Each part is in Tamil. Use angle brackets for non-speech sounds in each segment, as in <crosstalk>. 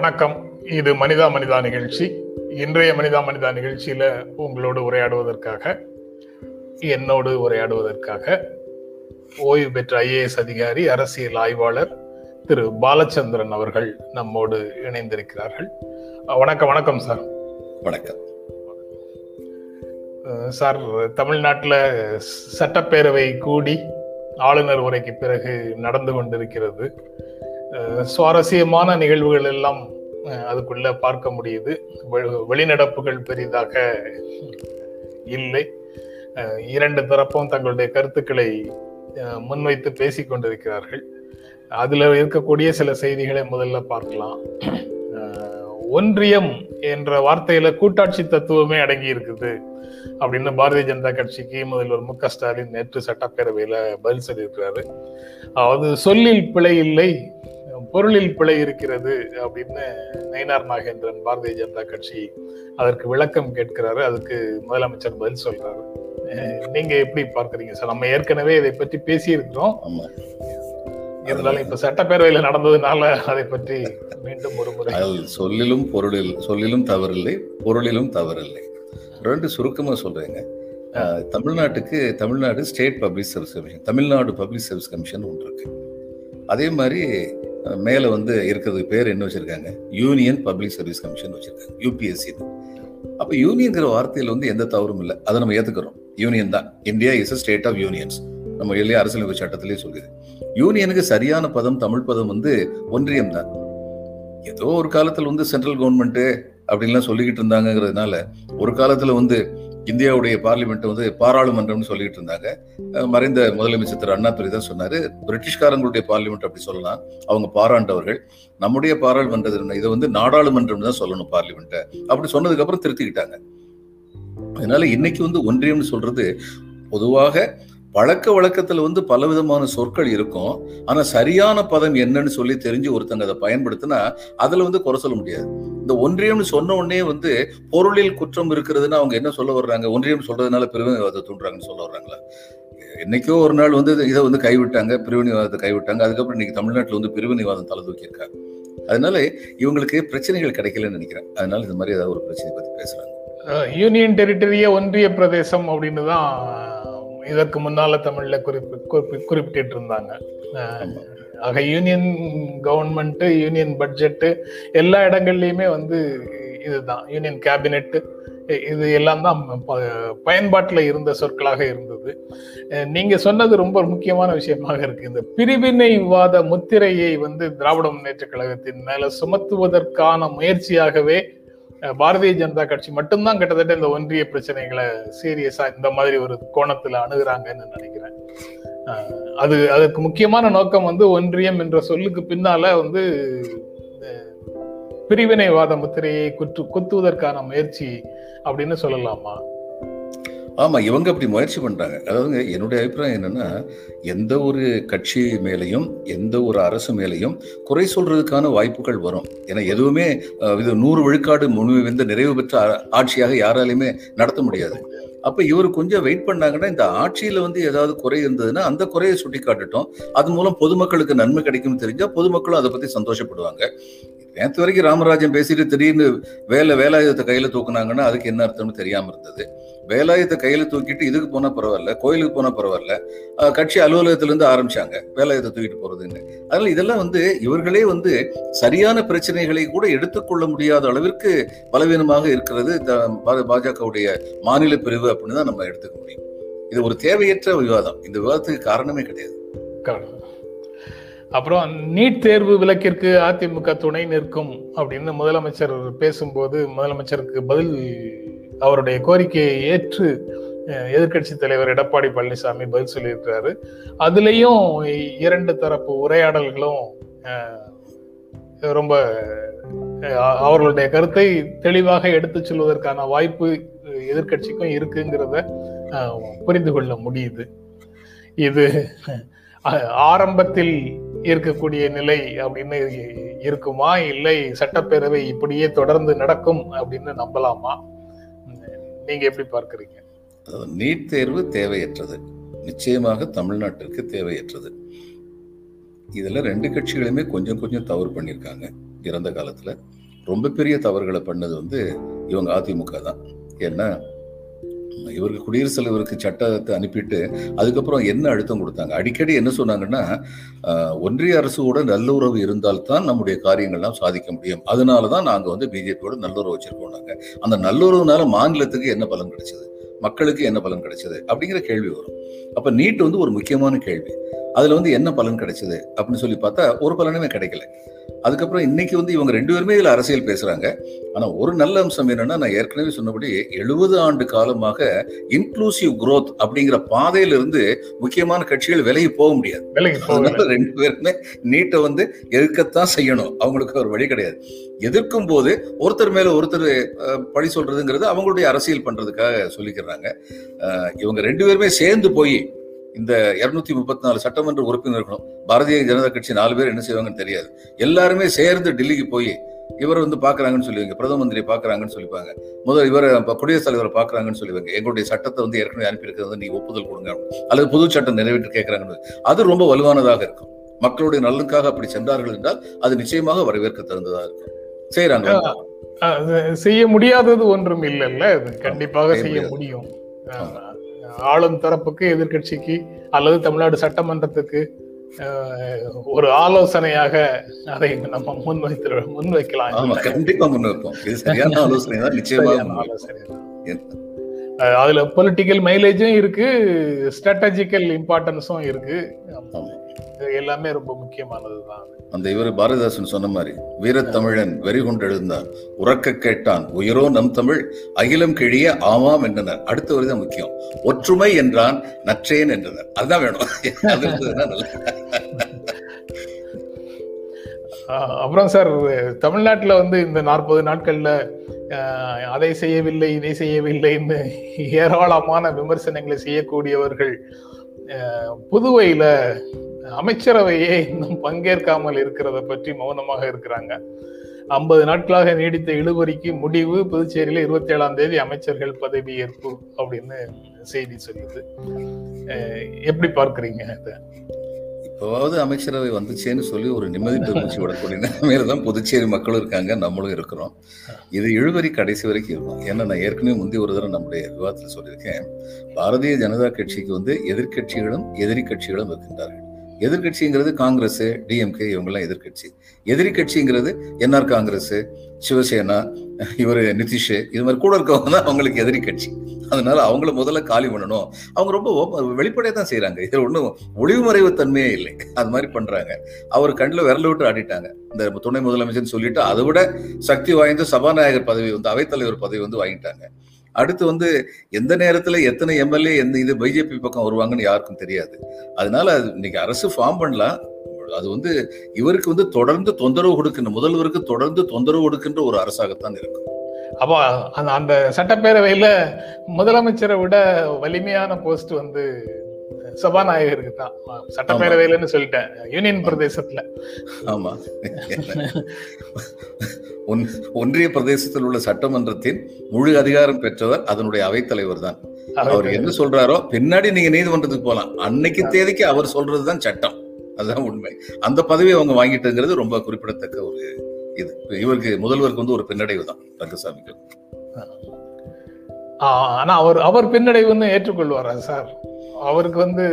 வணக்கம். இது மனிதா மனிதா நிகழ்ச்சி. இன்றைய மனிதா மனிதா நிகழ்ச்சியில உங்களோடு உரையாடுவதற்காக என்னோடு உரையாடுவதற்காக ஓய்வு பெற்ற ஐஏஎஸ் அதிகாரி அரசியல் ஆய்வாளர் திரு பாலச்சந்திரன் அவர்கள் நம்மோடு இணைந்திருக்கிறார்கள். வணக்கம் வணக்கம் சார். வணக்கம். சார் தமிழ்நாட்டில் சட்டப்பேரவை கூடி ஆளுநர் உரைக்கு பிறகு நடந்து கொண்டிருக்கிறது. சுவாரஸ்யமான நிகழ்வுகள் எல்லாம் அதுக்குள்ள பார்க்க முடியுது. வெளிநடப்புகள் பெரிதாக இல்லை. இரண்டு தரப்பும் தங்களுடைய கருத்துக்களை முன்வைத்து பேசிக் கொண்டிருக்கிறார்கள். அதுல இருக்கக்கூடிய சில செய்திகளை முதல்ல பார்க்கலாம். ஒன்றியம் என்ற வார்த்தையில கூட்டாட்சி தத்துவமே அடங்கி இருக்குது அப்படின்னு பாரதிய ஜனதா கட்சிக்கு முதல்வர் மு க ஸ்டாலின் நேற்று சட்டப்பேரவையில பதில் சொல்லியிருக்கிறாரு. அதாவது சொல்லில் பிழை இல்லை பொருளில் பிழை இருக்கிறது அப்படின்னு நயினார் நாகேந்திரன் பாரதிய ஜனதா கட்சி அதற்கு விளக்கம் கேட்கிறாரு. அதுக்கு முதலமைச்சர் பதில் சொல்றாரு. நீங்க எப்படி பார்க்கறீங்க சார்? நம்ம ஏற்கனவே இதை பற்றி பேசி இருக்கிறோம் இருந்தாலும் இப்ப சட்டப்பேரவையில நடந்ததுனால அதை பற்றி மீண்டும் ஒரு முறை சொல்லிலும் பொருளில் சொல்லிலும் தவறில்லை பொருளிலும் தவறில்லை. ரெண்டு சுருக்கமா சொல்றேங்க. தமிழ்நாட்டுக்கு Tamil Nadu state public service commission Tamil Nadu public service commission ஒன்று இருக்கு. அதே மாதிரி மேலே வந்து இருக்கிறதுக்கு பேர் என்ன வச்சிருக்காங்க? யூனியன் பப்ளிக் சர்வீஸ் கமிஷன் வச்சிருக்காங்க. யூபிஎஸ்சி அப்போ யூனியன்கிற வார்த்தையில் வந்து எந்த தவறும் இல்லை. அதை நம்ம ஏற்றுக்கிறோம் யூனியன் தான். India is a state of unions நம்ம எல்லைய அரசியலமைப்பு சட்டத்திலேயே சொல்லுது. யூனியனுக்கு சரியான பதம் தமிழ் பதம் வந்து ஒன்றியம் தான். ஏதோ ஒரு காலத்தில் வந்து சென்ட்ரல் கவர்மெண்ட்டு அப்படின்லாம் சொல்லிக்கிட்டு இருந்தாங்கிறதுனால ஒரு காலத்தில் வந்து இந்தியாவுடைய பார்லிமெண்ட் வந்து பாராளுமன்றம்னு சொல்லிட்டு இருந்தாங்க. மறைந்த முதலமைச்சர் திரு அண்ணாதுரை தான் சொன்னாரு. பிரிட்டிஷ்காரங்களுடைய பார்லிமெண்ட் அப்படி சொல்லலாம். அவங்க பாராண்டவர்கள். நம்முடைய பாராளுமன்றம் இதை வந்து நாடாளுமன்றம் தான் சொல்லணும் பார்லிமெண்ட்டை. அப்படி சொன்னதுக்கு அப்புறம் திருத்திக்கிட்டாங்க. அதனால இன்னைக்கு வந்து ஒன்றியம்னு சொல்றது பொதுவாக பழக்க வழக்கத்துல வந்து பலவிதமான சொற்கள் இருக்கும். ஆனா சரியான பதம் என்னன்னு சொல்லி தெரிஞ்சு ஒருத்தங்க அதை பயன்படுத்தினா அதுல வந்து குறை சொல்ல முடியாது. இந்த ஒன்றியம்னு சொன்ன உடனே வந்து பொருளில் குற்றம் இருக்கிறதுன்னு அவங்க என்ன சொல்ல வர்றாங்க? ஒன்றியம் சொல்றதுனால பிரிவினைவாதத்தை தூண்டுறாங்கன்னு சொல்ல வர்றாங்களா? என்னைக்கோ ஒரு நாள் வந்து இதை வந்து கைவிட்டாங்க பிரிவினைவாதத்தை கைவிட்டாங்க. அதுக்கப்புறம் இன்னைக்கு தமிழ்நாட்டில் வந்து பிரிவினைவாதம் தலை தூக்கியிருக்காங்க அதனால இவங்களுக்கு பிரச்சனைகள் கிடைக்கலன்னு நினைக்கிறேன். அதனால இந்த மாதிரி ஏதாவது ஒரு பிரச்சனை பத்தி பேசுறாங்க. யூனியன் டெரிட்டரிய ஒன்றிய பிரதேசம் அப்படின்னு தான் இதற்கு முன்னால தமிழ்ல குறிப்பி குறிப்பிட்டு இருந்தாங்க ஆக யூனியன் கவர்மெண்ட் யூனியன் பட்ஜெட்டு எல்லா இடங்கள்லயுமே வந்து இதுதான். யூனியன் கேபினெட் இது எல்லாம் தான் பயன்பாட்டில் இருந்த சொற்களாக இருந்தது. நீங்க சொன்னது ரொம்ப முக்கியமான விஷயமாக இருக்கு. இந்த பிரிவினைவாத முத்திரையை வந்து திராவிட முன்னேற்ற கழகத்தின் மேல சுமத்துவதற்கான முயற்சியாகவே பாரதிய ஜனதா கட்சி மட்டும்தான் கிட்டத்தட்ட இந்த ஒன்றிய பிரச்சனைகளை சீரியஸா இந்த மாதிரி ஒரு கோணத்துல அணுகுறாங்கன்னு நினைக்கிறேன். அது அதுக்கு முக்கியமான நோக்கம் வந்து ஒன்றியம் என்ற சொல்லுக்கு பின்னால வந்து பிரிவினைவாத முத்திரையை குற்று குத்துவதற்கான முயற்சி அப்படின்னு சொல்லலாமா? ஆமாம் இவங்க அப்படி முயற்சி பண்ணுறாங்க அதாவது என்னுடைய அபிப்பிராயம் என்னன்னா எந்த ஒரு கட்சி மேலேயும் எந்த ஒரு அரசு மேலையும் குறை சொல்கிறதுக்கான வாய்ப்புகள் வரும். ஏன்னா எதுவுமே இது நூறு விழுக்காடு முழு வந்து நிறைவு பெற்ற ஆட்சியாக யாராலையுமே நடத்த முடியாது. அப்போ இவர் கொஞ்சம் வெயிட் பண்ணாங்கன்னா இந்த ஆட்சியில் வந்து ஏதாவது குறை இருந்ததுன்னா அந்த குறையை சுட்டி காட்டுட்டோம் அது மூலம் பொதுமக்களுக்கு நன்மை கிடைக்கும் தெரிஞ்சால் பொதுமக்களும் அதை பற்றி சந்தோஷப்படுவாங்க. நேற்று வரைக்கும் ராமராஜன் பேசிட்டு திடீர்னு வேலை வேலாயுதத்தை கையில் தூக்குனாங்கன்னா அதுக்கு என்ன அர்த்தம்னு தெரியாமல் இருந்தது. வேலாயுதத்தை கையில தூக்கிட்டு இதுக்கு போனா பரவாயில்ல கோயிலுக்கு போனா பரவாயில்ல. கட்சி அலுவலகத்திலிருந்து ஆரம்பிச்சாங்க வேலாயுதத்தை தூக்கிட்டு போறதுன்னு. அதனால இதெல்லாம் வந்து இவர்களே வந்து சரியான பிரச்சனைகளை கூட எடுத்துக்கொள்ள முடியாத அளவிற்கு பலவீனமாக இருக்கிறது பாஜகவுடைய மாநில பிரிவு அப்படின்னு தான் நம்ம எடுத்துக்க முடியும். இது ஒரு தேவையற்ற விவாதம். இந்த விவாதத்துக்கு காரணமே கிடையாது. அப்புறம் நீட் தேர்வு விலக்கிற்கு அதிமுக துணை நிற்கும் அப்படின்னு முதலமைச்சர் பேசும்போது முதலமைச்சருக்கு பதில் அவருடைய கோரிக்கையை ஏற்று எதிர்கட்சி தலைவர் எடப்பாடி பழனிசாமி பதில் சொல்லியிருக்கிறாரு. அதுலேயும் இரண்டு தரப்பு உரையாடல்களும் ரொம்ப அவர்களுடைய கருத்தை தெளிவாக எடுத்துச் செல்வதற்கான வாய்ப்பு எதிர்க்கட்சிக்கும் இருக்குங்கிறத புரிந்து கொள்ள முடியுது. இது ஆரம்பத்தில் இருக்கக்கூடிய நிலை அப்படின்னு இருக்குமா? இல்லை சட்டப்பேரவை இப்படியே தொடர்ந்து நடக்கும் அப்படின்னு நம்பலாமா? நீங்க எப்படி பார்க்குறீங்க? அதாவது நீட் தேர்வு தேவையற்றது. நிச்சயமாக தமிழ்நாட்டிற்கு தேவையற்றது. இதில் ரெண்டு கட்சிகளுமே கொஞ்சம் கொஞ்சம் தவறு பண்ணியிருக்காங்க இறந்த காலத்தில். ரொம்ப பெரிய தவறுகளை பண்ணது வந்து இவங்க அதிமுக தான். ஏன்னா இவருக்கு குடியரசுத் தலைவருக்கு சட்டத்தை அனுப்பிட்டு அதுக்கப்புறம் என்ன அழுத்தம் கொடுத்தாங்க? அடிக்கடி என்ன சொன்னாங்கன்னா ஒன்றிய அரசோட நல்லுறவு இருந்தால்தான் நம்முடைய காரியங்கள்லாம் சாதிக்க முடியும். அதனால தான் நாங்கள் வந்து பிஜேபியோட நல்லுறவு வச்சிருக்கோம்னாங்க அந்த நல்லுறவுனால மாநிலத்துக்கு என்ன பலன் கிடைச்சது? மக்களுக்கு என்ன பலன் கிடைச்சது? அப்படிங்கிற கேள்வி வரும். அப்போ நீட் வந்து ஒரு முக்கியமான கேள்வி. அதில் வந்து என்ன பலன் கிடைச்சது? அப்படின்னு சொல்லி பார்த்தா ஒரு பலனுமே கிடைக்கல. அதுக்கப்புறம் இன்னைக்கு வந்து இவங்க ரெண்டு பேருமே இதுல அரசியல் பேசுறாங்க. ஆனா ஒரு நல்ல அம்சம் என்னன்னா நான் ஏற்கனவே சொன்னபடி எழுபது ஆண்டு காலமாக இன்க்ளூசிவ் growth அப்படிங்கிற பாதையில இருந்து முக்கியமான கட்சிகள் விலகி போக முடியாது. அதனால ரெண்டு பேருமே நீட்டை வந்து எதிர்க்கத்தான் செய்யணும்? அவங்களுக்கு ஒரு வழி கிடையாது. எதிர்க்கும் போது ஒருத்தர் மேல ஒருத்தர் பழி சொல்றதுங்கிறது அவங்களுடைய அரசியல் பண்றதுக்காக சொல்லிக்கிறாங்க. இவங்க ரெண்டு பேருமே சேர்ந்து போய் இந்த இருநூத்தி முப்பத்தி நாலு சட்டமன்ற உறுப்பினர்களும் பாரதிய ஜனதா கட்சி நாலு பேர் என்ன செய்வாங்கன்னு தெரியாது. எல்லாருமே சேர்ந்து டெல்லிக்கு போய் இவரை வந்து பாக்குறாங்கன்னு சொல்லுவாங்க பிரதம மந்திரி பாக்குறாங்கன்னு சொல்லிப்பாங்க முதல் இவரை குடியரசுத் தலைவரை பாக்குறாங்கன்னு சொல்லுவாங்க எங்களுடைய சட்டத்தை வந்து ஏற்கனவே அனுப்பியிருக்கிறது வந்து நீ ஒப்புதல் கொடுங்க அல்லது புது சட்டம் நிறைவேற்றி கேட்கறாங்கன்னு. அது ரொம்ப வலுவானதாக இருக்கும். மக்களுடைய நலனுக்காக அப்படி சென்றார்கள் என்றால் அது நிச்சயமாக வரவேற்க தகுந்ததாக இருக்கும். செய்யறாங்க செய்ய முடியாதது ஒன்றும் இல்லைல்ல கண்டிப்பாக செய்ய. முடியும். ஆளும் தரப்புக்கு எதிர்க்கட்சிக்கு அல்லது தமிழ்நாடு சட்டமன்றத்துக்கு ஒரு ஆலோசனையாக அதை நம்ம முன்வைத்து முன்வைக்கலாம். கண்டிப்பா முன்வைப்போம். இது சரியான <laughs> ஆலோசனை தான் நிச்சயமாக. ஆலோசனை அதுல பொலிட்டிக்கல் மைலேஜும் இருக்கு ஸ்ட்ராட்டஜிக்கல் இம்பார்ட்டன்ஸும் இருக்கு. எல்லாமே ரொம்ப முக்கியமானதுதான். அந்த இவர் பாரதிதாசன் சொன்ன மாதிரி வீரத்தமிழன் வெறி கொண்டு எழுந்தான் உறக்க கேட்டான் உயிரோ நம் தமிழ் அகிலம் கிழிய ஆமாம் என்றனர். அடுத்த வரி தான் முக்கியம். ஒற்றுமை என்றான் நற்றேன் என்றனர். அதுதான் வேணும். <laughs> அது இருந்ததுன்னா நல்லா. அப்புறம் சார் தமிழ்நாட்டுல வந்து இந்த நாற்பது நாட்கள்ல ஆஹ் அதை செய்யவில்லை இதை செய்யவில்லைன்னு ஏராளமான விமர்சனங்களை செய்யக்கூடியவர்கள் புதுவையில அமைச்சரவையே இன்னும் பங்கேற்காமல் இருக்கிறத பற்றி மௌனமாக இருக்கிறாங்க. ஐம்பது நாட்களாக நீடித்த இழுவரிக்கு முடிவு புதுச்சேரியில இருபத்தி ஏழாம் தேதி அமைச்சர்கள் பதவியேற்பு அப்படின்னு செய்தி சொல்லுது. எப்படி பார்க்குறீங்க இதை? இப்போவாவது அமைச்சரவை வந்துச்சேன்னு சொல்லி ஒரு நிம்மதி பெருமூச்சு விடக்கூடிய நிலைமையில தான் புதுச்சேரி மக்களும் இருக்காங்க நம்மளும் இருக்கிறோம். இது இழுவரி கடைசி வரைக்கும் இருக்கும். ஏன்னா நான் ஏற்கனவே முந்தைய ஒரு தடவை நம்முடைய விவாதத்தில் சொல்லியிருக்கேன் பாரதிய ஜனதா கட்சிக்கு வந்து எதிர்க்கட்சிகளும் எதிரி கட்சிகளும் இருக்கின்றார்கள். எதிர்க்கட்சிங்கிறது காங்கிரஸ் டிஎம்கே இவங்கெல்லாம் எதிர்க்கட்சி. எதிரி கட்சிங்கிறது என்ஆர் காங்கிரஸ் சிவசேனா இவர் நிதிஷ் இது மாதிரி கூட இருக்கவங்க தான் அவங்களுக்கு எதிரி கட்சி. அதனால அவங்கள முதல்ல காலி பண்ணணும். அவங்க ரொம்ப வெளிப்படையாக தான் செய்கிறாங்க இதில் ஒன்றும் ஒளிவு மறைவு தன்மையே இல்லை. அது மாதிரி பண்ணுறாங்க அவர் கண்ணில் விரல விட்டு ஆடிட்டாங்க இந்த துணை முதலமைச்சர்னு சொல்லிட்டு அதை விட சக்தி வாய்ந்த சபாநாயகர் பதவி வந்து அவைத்தலைவர் பதவி வந்து வாங்கிட்டாங்க. அடுத்து வந்து எந்த நேரத்தில் எத்தனை எம்எல்ஏ எந்த இது பிஜேபி பக்கம் வருவாங்கன்னு யாருக்கும் தெரியாது. அதனால இன்னைக்கு அரசு ஃபார்ம் பண்ணலாம். அது வந்து இவருக்கு வந்து தொடர்ந்து தொந்தரவு கொடுக்கின்ற முதல்வருக்கு தொடர்ந்து தொந்தரவு கொடுக்கின்ற ஒரு அரசாகத்தான் இருக்கும். அப்போ அந்த அந்த சட்டப்பேரவையில முதலமைச்சரை விட வலிமையான போஸ்ட் வந்து சபாநாயகருக்கு தான். சட்டப்பேரவையிலன்னு சொல்லிட்டேன். யூனியன் பிரதேசத்துல. ஆமா. ஒன்- ஒன்றிய பிரதேசத்தில் உள்ள சட்டமன்றத்தின் முழு அதிகாரம் பெற்றவர் அதனுடைய அவைத்தலைவர் தான். அவர் என்ன சொல்றாரோ பின்னாடி நீங்க நீதிமன்றத்துக்கு போலாம். அன்னைக்கு தேதிக்கு அவர் சொல்றதுதான் சட்டம். அதுதான் உண்மை. அந்த பதவியை அவங்க வாங்கிட்டுங்கிறது ரொம்ப குறிப்பிடத்தக்க ஒரு இது. இவருக்கு முதல்வருக்கு வந்து ஒரு பின்னடைவு தான் ரங்கசாமிக்கு. ஆஹ் ஆனா அவர் அவர் பின்னடைவுன்னு ஏற்றுக்கொள்வாரா சார்? அவருக்கு வந்து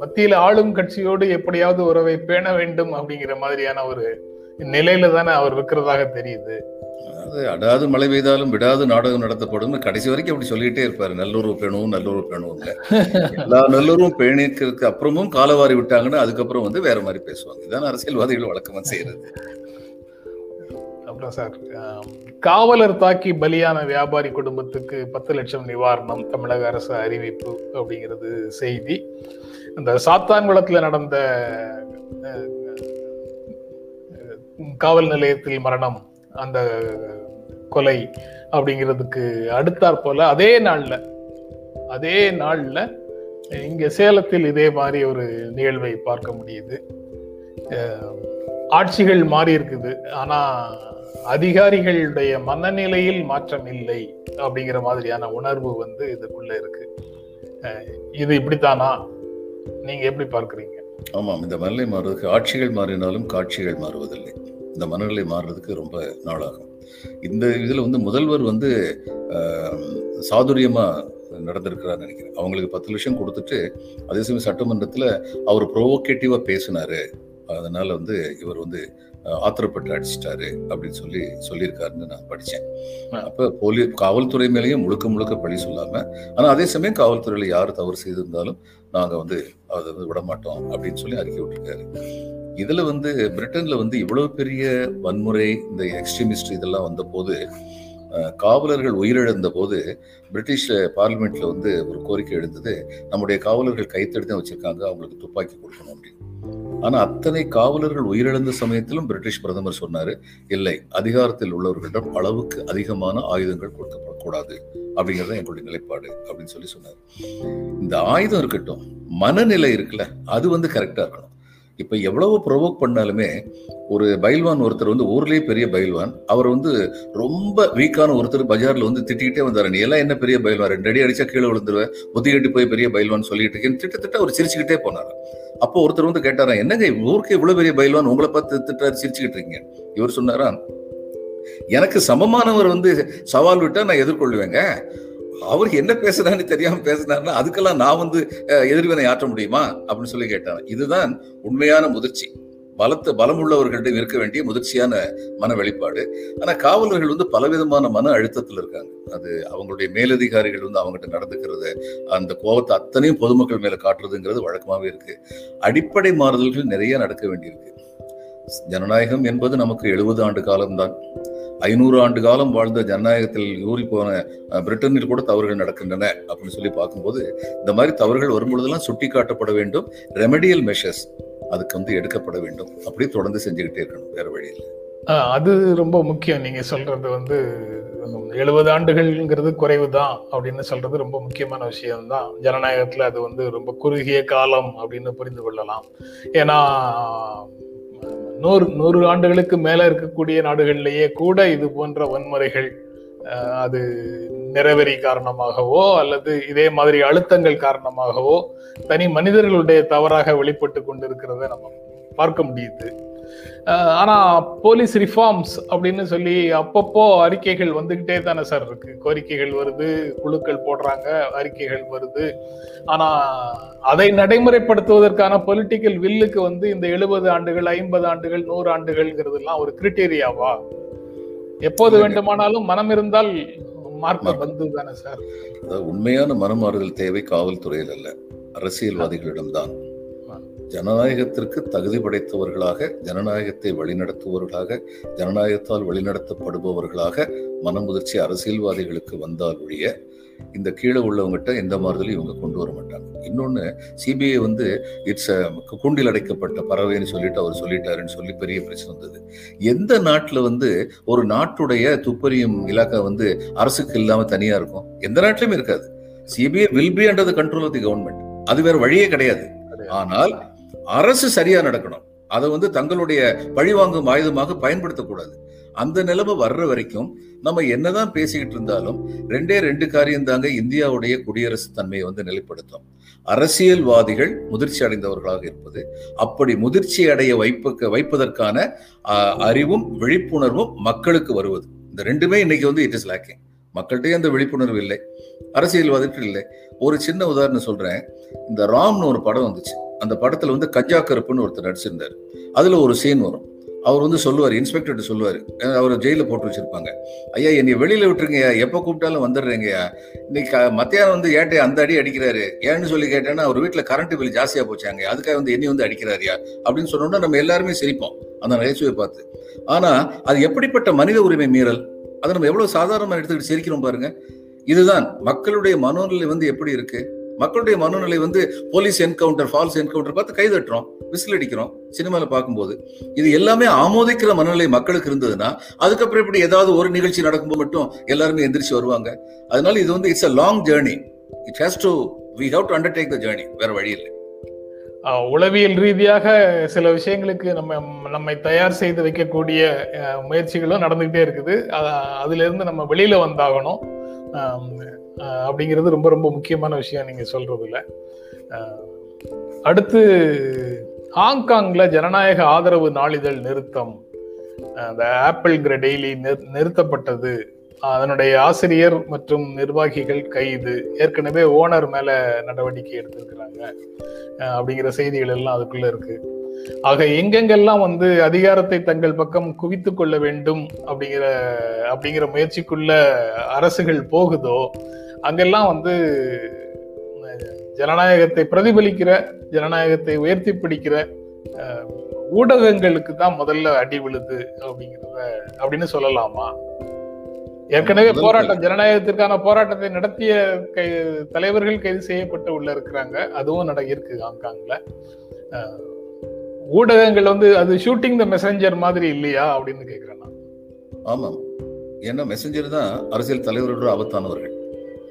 மத்தியில ஆளும் கட்சியோடு எப்படியாவது உறவை பேண வேண்டும் அப்படிங்கிற மாதிரியான ஒரு நிலையில தானே அவர் இருக்கிறதாக தெரியுது. அதாவது அடாது மழை பெய்தாலும் விடாது நாடகம் நடத்தப்படும் கடைசி வரைக்கும் அப்படி சொல்லிட்டே இருப்பாரு. நல்லுறவு பேணும் நல்லுறவு பேணும்ல எல்லா நல்லுறவும் பேணிக்கிறதுக்கு அப்புறமும் காலவாரி விட்டாங்கன்னா அதுக்கப்புறம் வந்து வேற மாதிரி பேசுவாங்க. இதான் அரசியல்வாதிகள் வழக்கமா செய்யறது. அப்புறம் சார். காவலர் தாக்கி பலியான வியாபாரி குடும்பத்துக்கு பத்து லட்சம் நிவாரணம் தமிழக அரசு அறிவிப்பு அப்படிங்கிறது செய்தி. இந்த சாத்தான்குளத்துல நடந்த காவல் நிலையத்தில் மரணம் அந்த கொலை அப்படிங்கிறதுக்கு அடுத்தாற் போல அதே நாள்ல அதே நாள்ல இங்க சேலத்தில் இதே மாதிரி ஒரு நிகழ்வை பார்க்க முடியுது. ஆட்சிகள் மாறி இருக்குது. ஆனா அதிகாரிகளுடைய மனநிலையில் மாற்றம் இல்லை அப்படிங்கிற மாதிரியான உணர்வு வந்து இதுக்குள்ள இருக்கு. இது இப்படித்தானா? நீங்க எப்படி பார்க்குறீங்க? ஆமாம் இந்த மனநிலை மாறுவதற்கு ஆட்சிகள் மாறினாலும் காட்சிகள் மாறுவதில்லை. இந்த மனநிலை மாறுறதுக்கு ரொம்ப நாளாகும். இந்த இதுல வந்து முதல்வர் வந்து ஆஹ், சாதுரியமா நடந்திருக்கிறார் நினைக்கிறேன். அவங்களுக்கு பத்து லட்சம் கொடுத்துட்டு அதே சமயம் சட்டமன்றத்துல அவர் ப்ரோவோகேட்டிவா பேசினாரு. அதனால வந்து இவர் வந்து ஆத்திரப்பட்டு அடிச்சிட்டாரு அப்படின்னு சொல்லி சொல்லியிருக்காருன்னு நான் படிச்சேன் அப்ப போலி காவல்துறை மேலேயும் முழுக்க முழுக்க பழி சொல்லாம ஆனா அதே சமயம் காவல்துறையில யார் தவறு செய்திருந்தாலும் நாங்க வந்து அதை வந்து விட மாட்டோம் அப்படின்னு சொல்லி அறிக்கை விட்டுருக்காரு. இதுல வந்து பிரிட்டன்ல வந்து இவ்வளவு பெரிய வன்முறை இந்த எக்ஸ்ட்ரீமிஸ்ட் இதெல்லாம் வந்த போது காவலர்கள் உயிரிழந்த போது பிரிட்டிஷ் பார்லிமெண்ட்ல வந்து ஒரு கோரிக்கை எழுந்தது நம்முடைய காவலர்கள் கைத்தடி தான் வச்சிருக்காங்க அவங்களுக்கு துப்பாக்கி கொடுக்கணும் அப்படின்னு. ஆனா அத்தனை காவலர்கள் உயிரிழந்த சமயத்திலும் பிரிட்டிஷ் பிரதமர் சொன்னாரு இல்லை அதிகாரத்தில் உள்ளவர்களிடம் அளவுக்கு அதிகமான ஆயுதங்கள் கொடுக்கப்படக்கூடாது அப்படிங்கறது எங்களுடைய நிலைப்பாடு அப்படின்னு சொல்லி சொன்னார். இந்த ஆயுதம் இருக்கட்டும் மனநிலை இருக்குல்ல அது வந்து கரெக்டா இருக்கணும். இப்போ எவ்வளவு ப்ரொவோக் பண்ணாலுமே ஒரு பைல்வான் ஒருத்தர் வந்து ஊர்லயே பெரிய பைல்வான் அவர் வந்து ரொம்ப வீக்கான ஒருத்தர் பஜார்ல வந்து திட்டிக்கிட்டே வந்தார். நீ எல்லாம் என்ன பெரிய பைல்வான்? ரெண்டு அடி அடிச்சா கீழே விழுந்துருவேன் புத்தி போய் பெரிய பைல்வான் சொல்லிட்டு இருக்கேன் திட்டத்திட்ட அவர் சிரிச்சுக்கிட்டே போனாரு. அப்போ ஒருத்தர் வந்து கேட்டாரா என்னங்க ஊருக்கு இவ்வளவு பெரிய பயில்வான் உங்களை பார்த்து திட்டாரு சிரிச்சுக்கிட்டு இருக்கீங்க. இவர் சொன்னாரா எனக்கு சமமானவர் வந்து சவால் விட்டா நான் எதிர்கொள்வேங்க. அவர் என்ன பேசுறான்னு தெரியாம பேசுனாருன்னா அதுக்கெல்லாம் நான் வந்து எதிர்வினை ஆற்ற முடியுமா? அப்படின்னு சொல்லி கேட்டாங்க இதுதான் உண்மையான முதிர்ச்சி. பலத்த பலமுள்ளவர்களிடம் இருக்க வேண்டிய முதிர்ச்சியான மன வெளிப்பாடு. ஆனா காவலர்கள் வந்து பலவிதமான மன அழுத்தத்தில் இருக்காங்க. அது அவங்களுடைய மேலதிகாரிகள் வந்து அவங்ககிட்ட நடந்துக்கிறது அந்த கோபத்தை அத்தனையும் பொதுமக்கள் மேல காட்டுறதுங்கிறது வழக்கமாவே இருக்கு. அடிப்படை மாறுதல்கள் நிறைய நடக்க வேண்டியிருக்கு. ஜனநாயகம் என்பது நமக்கு எழுபது ஆண்டு காலம்தான். ஐநூறு ஆண்டு காலம் வாழ்ந்த ஜனநாயகத்தில் ஊறி போன பிரிட்டனில் கூட தவறுகள் நடக்கின்றன அப்படின்னு சொல்லி பார்க்கும்போது இந்த மாதிரி தவறுகள் வரும்பொழுதெல்லாம் சுட்டி காட்டப்பட வேண்டும். ரெமடியல் மெஷர்ஸ் அதுக்கு வந்து எடுக்கப்பட வேண்டும். அப்படியே தொடர்ந்து செஞ்சுக்கிட்டே இருக்கணும் வேற வழியில் அது ரொம்ப முக்கியம். நீங்க சொல்றது வந்து எழுபது ஆண்டுகள்ங்கிறது குறைவு தான் அப்படின்னு சொல்றது ரொம்ப முக்கியமான விஷயம்தான். ஜனநாயகத்துல அது வந்து ரொம்ப குறுகிய காலம் அப்படின்னு புரிந்து கொள்ளலாம். ஏன்னா நூறு நூறு ஆண்டுகளுக்கு மேலே இருக்கக்கூடிய நாடுகளிலேயே கூட இது போன்ற வன்முறைகள் அது நிறவெறி காரணமாகவோ அல்லது இதே மாதிரி அழுத்தங்கள் காரணமாகவோ தனி மனிதர்களுடைய தவறாக வெளிப்பட்டு கொண்டிருக்கிறத நம்ம பார்க்க முடியுது. ஆஹ் ஆனா போலீஸ் ரிஃபார்ம்ஸ் அப்படின்னு சொல்லி அப்பப்போ அறிக்கைகள் வந்துகிட்டே தானே சார் இருக்கு. கோரிக்கைகள் வருது குழுக்கள் போடுறாங்க அறிக்கைகள் வருது. ஆனா அதை நடைமுறைப்படுத்துவதற்கான பொலிட்டிக்கல் வில்லுக்கு வந்து இந்த எழுபது ஆண்டுகள் ஐம்பது ஆண்டுகள் நூறு ஆண்டுகள்ங்கிறதுலாம் ஒரு கிரிட்டேரியாவா எப்போது வேண்டுமானாலும் மனம் இருந்தால் மார்க்க பந்து தானே சார் உண்மையான மனமாறுதல் தேவை காவல்துறையில் அல்ல. அரசியல்வாதிகளிடம்தான். ஜனநாயகத்திற்கு தகுதி படைத்தவர்களாக ஜனநாயகத்தை வழிநடத்துபவர்களாக ஜனநாயகத்தால் வழிநடத்தப்படுபவர்களாக மனமுதிர்ச்சி அரசியல்வாதிகளுக்கு வந்தால் ஒழிய இந்த கீழே உள்ளவங்ககிட்ட எந்த மாறுதலையும் இவங்க கொண்டு வர மாட்டாங்க. இன்னொன்னு சிபிஐ வந்து இட்ஸ் கூண்டில் அடைக்கப்பட்ட பறவைன்னு சொல்லிட்டு அவர் சொல்லிட்டாருன்னு சொல்லி பெரிய பிரச்சனை வந்தது. எந்த நாட்டுல வந்து ஒரு நாட்டுடைய துப்பறியும் இலாக்கா வந்து அரசுக்கு இல்லாம தனியா இருக்கும்? எந்த நாட்டிலுமே இருக்காது. CBI will be under the control of the government அது வேற வழியே கிடையாது. ஆனால் அரசு சரியா நடக்கணும். அதை வந்து தங்களுடைய பழிவாங்கும் ஆயுதமாக பயன்படுத்தக்கூடாது. அந்த நிலைமை வர்ற வரைக்கும் நம்ம என்னதான் பேசிக்கிட்டு இருந்தாலும் ரெண்டே ரெண்டு காரியம் தாங்க இந்தியாவுடைய குடியரசு தன்மையை வந்து நிலைப்படுத்தும். அரசியல்வாதிகள் முதிர்ச்சி அடைந்தவர்களாக இருப்பது அப்படி முதிர்ச்சி அடைய வைப்பக்க வைப்பதற்கான அறிவும் விழிப்புணர்வும் மக்களுக்கு வருவது. இந்த ரெண்டுமே இன்னைக்கு வந்து இட் இஸ் லேக்கிங் மக்கள்கிட்டயே அந்த விழிப்புணர்வு இல்லை. அரசியல்வாதிகள் இல்லை. ஒரு சின்ன உதாரணம் சொல்றேன். இந்த ராம்னு ஒரு படம் வந்துச்சு. அந்த படத்தில் வந்து கஞ்சா கருப்புன்னு ஒருத்தர் நடிச்சிருந்தார். அதில் ஒரு சீன் வரும். அவர் வந்து சொல்லுவார் இன்ஸ்பெக்டர்கிட்ட சொல்லுவார். அவர் ஜெயிலில் போட்டு வச்சுருப்பாங்க. ஐயா என்னை வெளியில் விட்டுருங்கய்யா. எப்போ கூப்பிட்டாலும் வந்துடுறேங்கய்யா. இன்னைக்கு மத்தியானம் வந்து ஏட்டை அந்த அடி அடிக்கிறாரு? ஏன்னு சொல்லி கேட்டேன்னா அவர் வீட்டில் கரண்ட் பில் ஜாஸ்தியாக போச்சாங்க அதுக்காக வந்து என்னை வந்து அடிக்கிறாரியா அப்படின்னு சொன்னோம்னா நம்ம எல்லாருமே சிரிப்போம். அந்த நகைச்சுவை பார்த்து. ஆனால் அது எப்படிப்பட்ட மனித உரிமை மீறல்? அதை நம்ம எவ்வளோ சாதாரணமாக எடுத்துக்கிட்டு சிரிக்கிறோம் பாருங்க. இதுதான் மக்களுடைய மனோநிலை வந்து எப்படி இருக்குது மக்களுடைய மனநிலை வந்து போலீஸ் என்கவுண்டர் ஃபால்ஸ் என்கவுண்டர் பார்த்து கை தட்டுறோம் விசில் அடிக்கிறோம் சினிமாவில் பார்க்கும்போது. இது எல்லாமே ஆமோதிக்கிற மனநிலை மக்களுக்கு இருந்ததுன்னா அதுக்கப்புறம் இப்படி ஏதாவது ஒரு நிகழ்ச்சி நடக்கும்போது மட்டும் எல்லாருமே எந்திரிச்சு வருவாங்க? அதனால இது வந்து it's a long journey it has to we have to undertake the journey வேற வழி இல்லை. உளவியல் ரீதியாக சில விஷயங்களுக்கு நம்ம நம்மை தயார் செய்து வைக்கக்கூடிய அஹ், முயற்சிகளும் நடந்துகிட்டே இருக்குது. அதுல இருந்து நம்ம வெளியில வந்தாகணும். அப்படிங்கிறது ரொம்ப ரொம்ப முக்கியமான விஷயம் நீங்க சொல்றதுல. அடுத்து ஹாங்காங்ல ஜனநாயக ஆதரவு நாளிதழ் நிறுத்தம். அந்த ஆப்பிள் கிர டெய்லி நிறு- நிறுத்தப்பட்டது. அதனுடைய ஆசிரியர் மற்றும் நிர்வாகிகள் கைது. ஏற்கனவே ஓனர் மேல நடவடிக்கை எடுத்திருக்கிறாங்க. அப்படிங்கிற செய்திகள் எல்லாம் அதுக்குள்ள இருக்கு. ஆக எங்கெங்கெல்லாம் வந்து அதிகாரத்தை தங்கள் பக்கம் குவித்து கொள்ள வேண்டும் அப்படிங்கிற அப்படிங்கிற முயற்சிக்குள்ள அரசுகள் போகுதோ அங்கெல்லாம் வந்து ஜனநாயகத்தை பிரதிபலிக்கிற ஜனநாயகத்தை உயர்த்தி பிடிக்கிற ஊடகங்களுக்கு தான் முதல்ல அடி விழுது அப்படிங்கிறத அப்படின்னு சொல்லலாமா? ஏற்கனவே போராட்டம் ஜனநாயகத்திற்கான போராட்டத்தை நடத்திய கை தலைவர்கள் கைது செய்யப்பட்டு உள்ள இருக்கிறாங்க. அதுவும் நட இருக்கு ஹாங்காங்ல. ஊடகங்கள் வந்து அது ஷூட்டிங் த மெசஞ்சர் மாதிரி இல்லையா அப்படின்னு கேக்குறேன் நான். ஆமாம். ஏன்னா மெசஞ்சர் தான் அரசியல் தலைவர்களோட ஆபத்தானவர்கள்.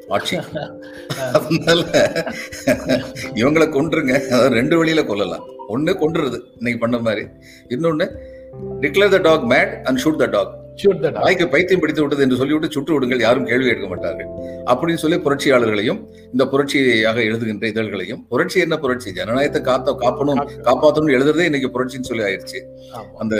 ஆட்சி. <laughs> அதனால இவங்களை கொன்றுங்க. அதாவது ரெண்டு வழியில கொல்லலாம். ஒண்ணு கொன்றுறது. இன்னைக்கு பண்ண மாதிரி. இன்னொன்னு declare the dog mad and shoot the dog நாய்க்கு பைத்தியம் பிடித்து விட்டது என்று சொல்லிவிட்டு சுட்டு விடுங்கள். யாரும் கேள்வி கேட்க மாட்டார்கள். அப்படின்னு சொல்லி புரட்சியாளர்களையும் இந்த புரட்சியாக எழுதுகின்ற இதழ்களையும் புரட்சி என்ன புரட்சி? ஜனநாயகத்தை காத்த காப்பணும் காப்பாற்றணும் எழுதுறதே இன்னைக்கு புரட்சின்னு சொல்லி ஆயிடுச்சு. அந்த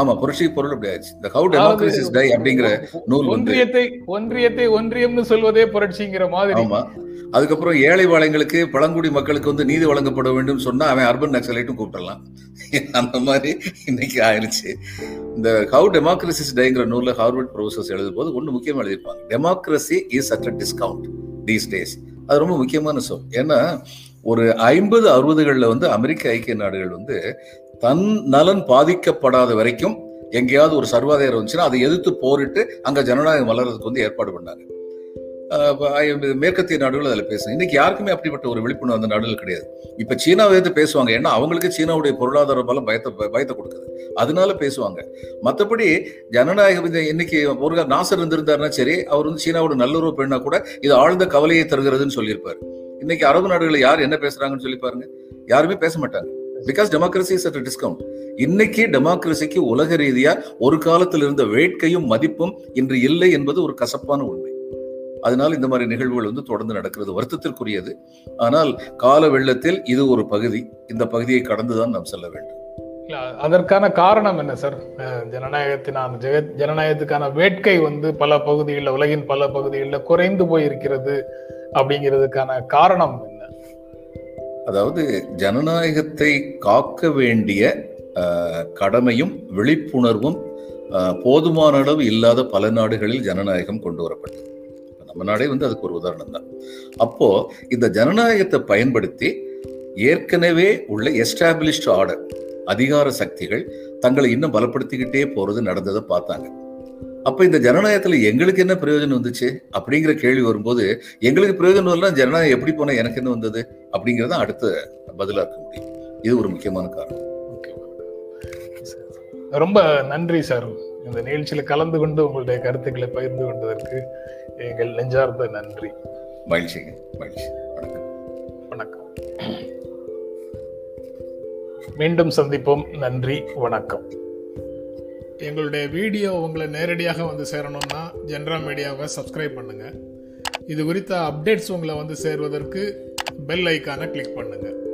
ஆமா புரட்சி பொருள் அப்படி ஆயிடுச்சு. இந்த ஹவு டெமோக்ரசிஸ் டை அப்படிங்கிற நூல் ஒன்றியத்தை ஒன்றியத்தை ஒன்றியம்னு சொல்வதே புரட்சிங்கிற மாதிரி. ஆமா. அதுக்கப்புறம் ஏழை வாழைங்களுக்கு பழங்குடி மக்களுக்கு வந்து நீதி வழங்கப்பட வேண்டும் சொன்னா அவன் அர்பன் நக்சலைட்டும் கூப்பிடலாம் அந்த மாதிரி இன்னைக்கு ஆயிடுச்சு இந்த ஹவு டெமோக்ரஸிஸ் டைங்கிற நூல்ல ஹார்வர்ட் ப்ரொஃபசர்ஸ் எழுதும் போது ஒன்று முக்கியமாக எழுதியிருப்பாங்க. Democracy is at a discount these days அது ரொம்ப முக்கியமான சொல். ஏன்னா ஒரு ஐம்பது அறுபதுகளில் வந்து அமெரிக்க ஐக்கிய நாடுகள் வந்து தன் நலன் பாதிக்கப்படாத வரைக்கும் எங்கேயாவது ஒரு சர்வாதாரம் வந்துச்சுன்னா அதை எதிர்த்து போரிட்டு அங்கே ஜனநாயகம் வளர்றதுக்கு வந்து ஏற்பாடு பண்ணாங்க. மேற்கத்திய நாடுகள் அதில் பேசும் இன்னைக்கு யாருக்குமே அப்படிப்பட்ட ஒரு விழிப்புணர்வு அந்த நாடுகள் கிடையாது. இப்போ சீனாவை எடுத்து பேசுவாங்க. ஏன்னா அவங்களுக்கு சீனாவுடைய பொருளாதார பலம் பயத்தை பயத்தை கொடுக்குது. அதனால பேசுவாங்க. மற்றபடி ஜனநாயகம் இன்னைக்கு ஒரு நாசர் இருந்திருந்தாருன்னா சரி அவர் வந்து சீனாவோட நல்லுறவு பெண்ணா கூட இது ஆழ்ந்த கவலையை தருகிறதுன்னு சொல்லியிருப்பார். இன்னைக்கு அரபு நாடுகளில் யார் என்ன பேசுறாங்கன்னு சொல்லி பாருங்க. யாருமே பேச மாட்டாங்க. Because democracy is at discount இன்னைக்கு டெமோக்ரஸிக்கு உலக ரீதியா ஒரு காலத்தில் இருந்த வேட்கையும் மதிப்பும் இன்று இல்லை என்பது ஒரு கசப்பான உண்மை. அதனால் இந்த மாதிரி நிகழ்வுகள் வந்து தொடர்ந்து நடக்கிறது வருத்தத்திற்குரியது. ஆனால் கால வெள்ளத்தில் இது ஒரு பகுதி. இந்த பகுதியை கடந்துதான் நாம் செல்ல வேண்டும். இல்ல, அதற்கான காரணம் என்ன சார்? ஜனநாயகத்தினான ஜெக ஜனநாயகத்துக்கான வேட்கை வந்து பல பகுதிகளில் உலகின் பல பகுதிகளில் குறைந்து போயிருக்கிறது அப்படிங்கிறதுக்கான காரணம் என்ன? அதாவது ஜனநாயகத்தை காக்க வேண்டிய கடமையும் விழிப்புணர்வும் போதுமான அளவு இல்லாத பல நாடுகளில் ஜனநாயகம் கொண்டு வரப்பட்டது. நம்ம நாடே வந்து அதுக்கு ஒரு உதாரணம் தான் அப்போ இந்த ஜனநாயகத்தை பயன்படுத்தி ஏற்கனவே உள்ள எஸ்டாபிளிஷ்ட் ஆர்டர் அதிகார சக்திகள் தங்களை இன்னும் பலப்படுத்திக்கிட்டே போறது நடந்ததை பார்த்தாங்க. அப்ப இந்த ஜனநாயகத்துல எங்களுக்கு என்ன பிரயோஜனம் வந்துச்சு? அப்படிங்கிற கேள்வி வரும்போது எங்களுக்கு பிரயோஜனம் இல்லை ஜனநாயகம் எப்படி போனா எனக்கு என்ன வந்தது? அப்படிங்கிறத அடுத்த பதிலா இருக்க முடியும். இது ஒரு முக்கியமான காரணம். ரொம்ப நன்றி சார். இந்த நிகழ்ச்சியில கலந்து கொண்டு உங்களுடைய கருத்துக்களை பகிர்ந்து கொண்டதற்கு எங்கள் நெஞ்சார்ந்த நன்றி. மகிழ்ச்சிங்க மகிழ்ச்சி. வணக்கம். வணக்கம். மீண்டும் சந்திப்போம். நன்றி வணக்கம். எங்களுடைய வீடியோ உங்களை நேரடியாக வந்து சேரணும்னா ஜென்ரா மீடியாவை சப்ஸ்கிரைப் பண்ணுங்க. இது குறித்த அப்டேட்ஸ் உங்களை வந்து சேர்வதற்கு பெல் ஐக்கானை கிளிக் பண்ணுங்க.